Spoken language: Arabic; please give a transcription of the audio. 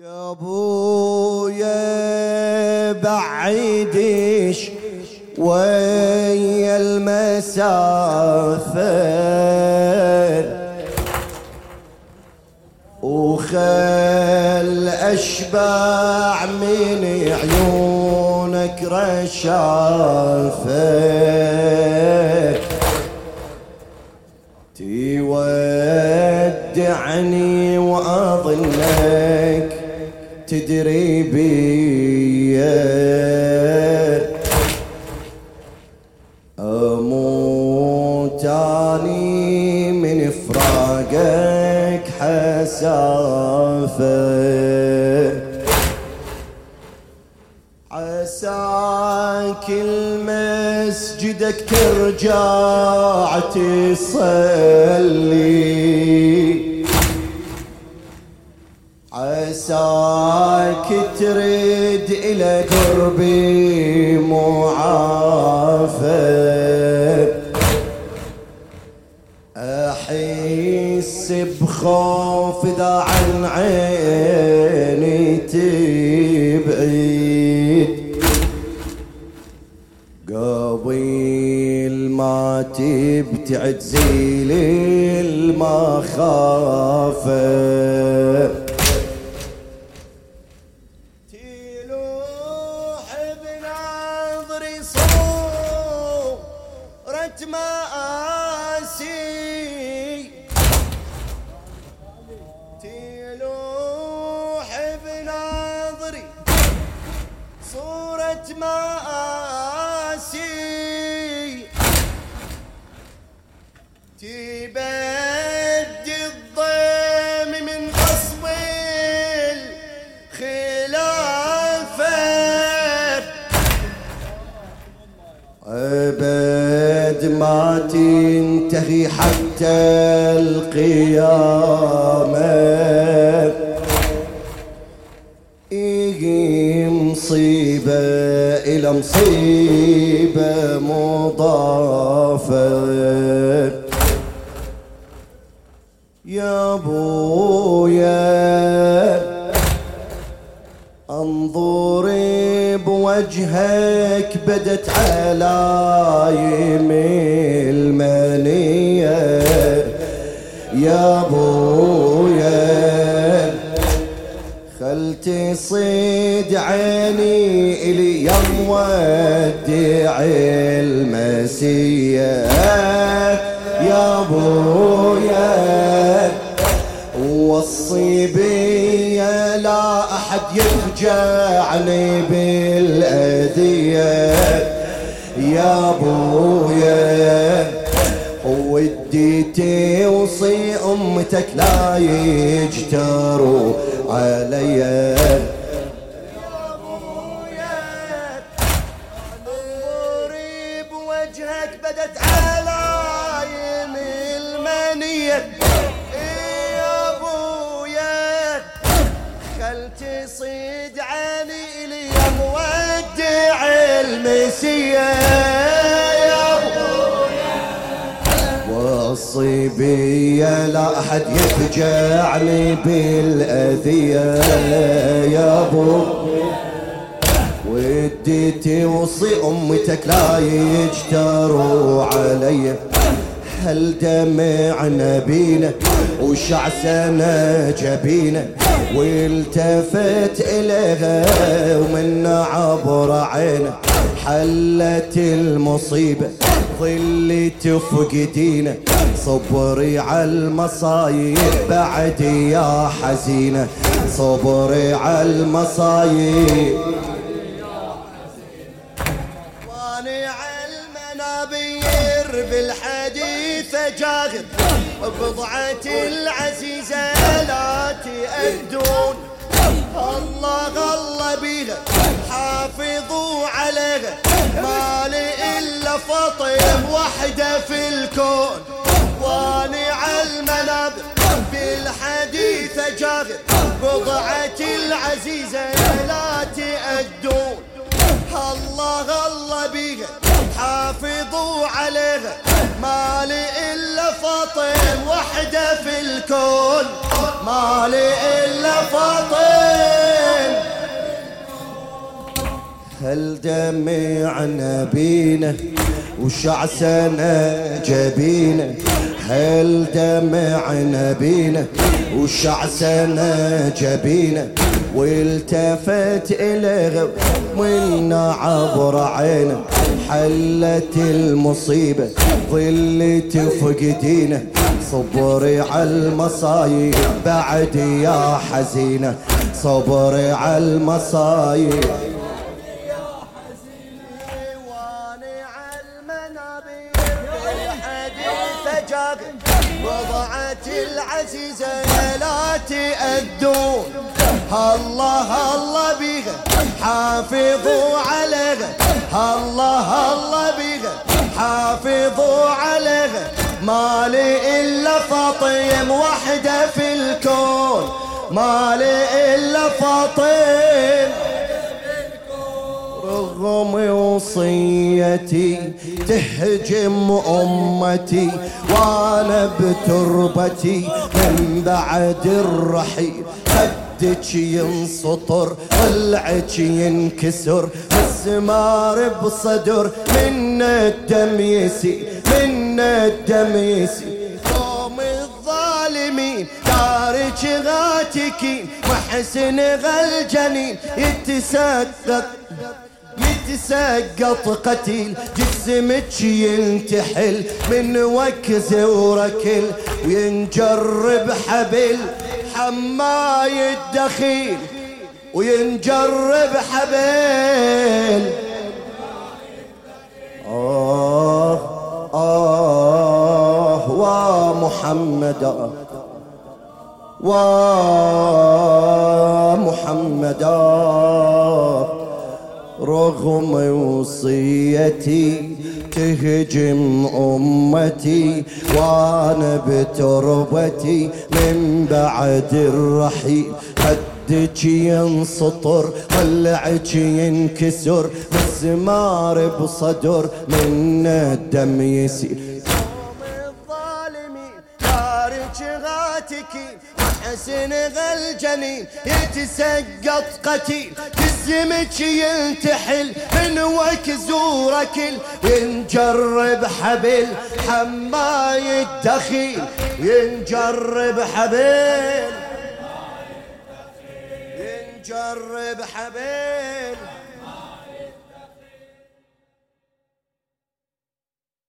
يا أبويا بعيدش ويا المسافة وخل أشبع من عيونك رشافة تودعني وأظنك. تدري بي. أموت أني من فراقك حسافة. عساك المسجدك ترجع تصلي. عساك ترد إلى دربي معافى أحس بخوف إذا عن عيني تبعد. قبيل ما تبتعد زيل المخافه تلوح بنظري صورة مآسي. تبدي الضيم من غصب الخلافة أبد ما تنتهي حتى مصيبة إلى مصيبة مضافة يا بويا انظري بوجهك بدت علايم المنية. يا بويا خل تصيد عيني إلي يا مودع المسية يا بويا وصي بي لا أحد يفجعني بالأذية. يا بويا ودي توصي أمتك لا يجتروا عليا تصيد عني لي مودع المسية يا أبويا. بي لا أحد يفجعني بالأذية يا ابويا ودي توصي أمتك لا يجتروا علي. هل دمع نبينا وشعسنا جبينا والتفت إليها ومن عبر عينه حلت المصيبة ظل تفقدينا صبري على المصايب بعد يا حزينة. صبري على المصايب. واني المنابير بالحديث جاغر. بضعة العزيزة لا تأدون الله الله بيها حافظوا عليها ما لي إلا فطيم وحدة في الكون. واني على المنابر بالحديث جاغر بضعة العزيزة لا تأدون الله الله بيها حافظوا عليها ما لي الا فاطم وحدة في الكون مالي إلا فاطم. هل دمعنا بينا وشعسنا جبينا هل دمع نبينا وشعسنا جبينا؟ والتفت إلى منا عبر عينه. حلت المصيبة ظل تفقدينا صبري على المصايب بعد يا حزينة. صبري على المصايب. وضعت العزيزة لا تأدون الله الله بيها حافظوا عليها الله الله بيها حافظوا عليها مالي إلا فاطم وحدة في الكون. مالي إلا فاطم. رغم وصيتي تهجم أمتي وأنا بتربتي من بعد الرحيل. خدك ينسطر ضلعك ينكسر السمار بصدر من الدم يسي من الدم يسي قوم الظالمين دارك غاتكين محسن غالجنين يتسقط يتسقط قتيل جسمك ينتحل من وكز وركل وينجرب حبل حماي الدخيل وينجرب حبل. آه آه ومحمد ومحمد رغم وصيتي تهجم أمتي وأنا بتربتي. من بعد الرحيل خدك ينسطر ضلعك ينكسر. مسمار بصدر من الدم يسير. حسن غالجنين يتسقط قتيل. جسمك ينتحل من وكز وركل ينجرب حبل حماي الدخيل ينجرب حبل ينجرب حبل.